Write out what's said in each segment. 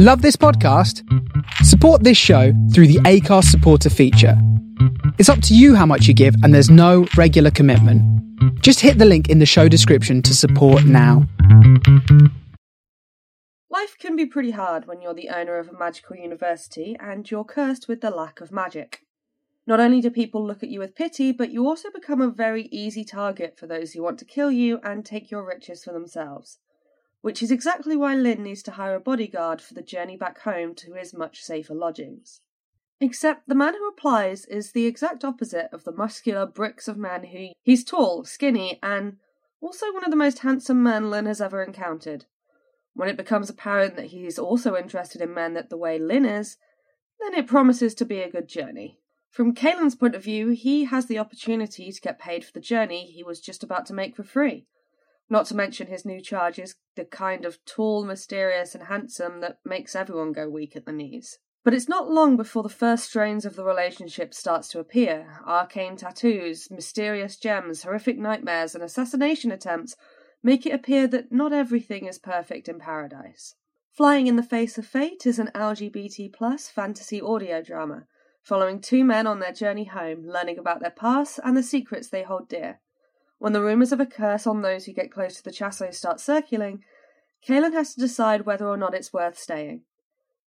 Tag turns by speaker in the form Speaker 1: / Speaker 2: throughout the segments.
Speaker 1: Love this podcast? Support this show through the Acast supporter feature. It's up to you how much you give, and there's no regular commitment. Just hit the link in the show description to support now.
Speaker 2: Life can be pretty hard when you're the owner of a magical university and you're cursed with the lack of magic. Not only do people look at you with pity, but you also become a very easy target for those who want to kill you and take your riches for themselves which is exactly why Lynn needs to hire a bodyguard for the journey back home to his much safer lodgings. Except the man who applies is the exact opposite of the muscular bricks of man who he's tall, skinny, and also one of the most handsome men Lynn has ever encountered. When it becomes apparent that he is also interested in men that the way Lynn is, then it promises to be a good journey. From Caelan's point of view, he has the opportunity to get paid for the journey he was just about to make for free. Not to mention his new charge is the kind of tall, mysterious, and handsome that makes everyone go weak at the knees. But it's not long before the first strains of the relationship starts to appear. Arcane tattoos, mysterious gems, horrific nightmares, and assassination attempts make it appear that not everything is perfect in paradise. Flying in the Face of Fate is an LGBT plus fantasy audio drama, following two men on their journey home, learning about their past and the secrets they hold dear. When the rumours of a curse on those who get close to the Chasso start circulating, Caelan has to decide whether or not it's worth staying.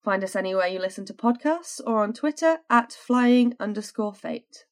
Speaker 2: Find us anywhere you listen to podcasts or on Twitter at flying underscore fate.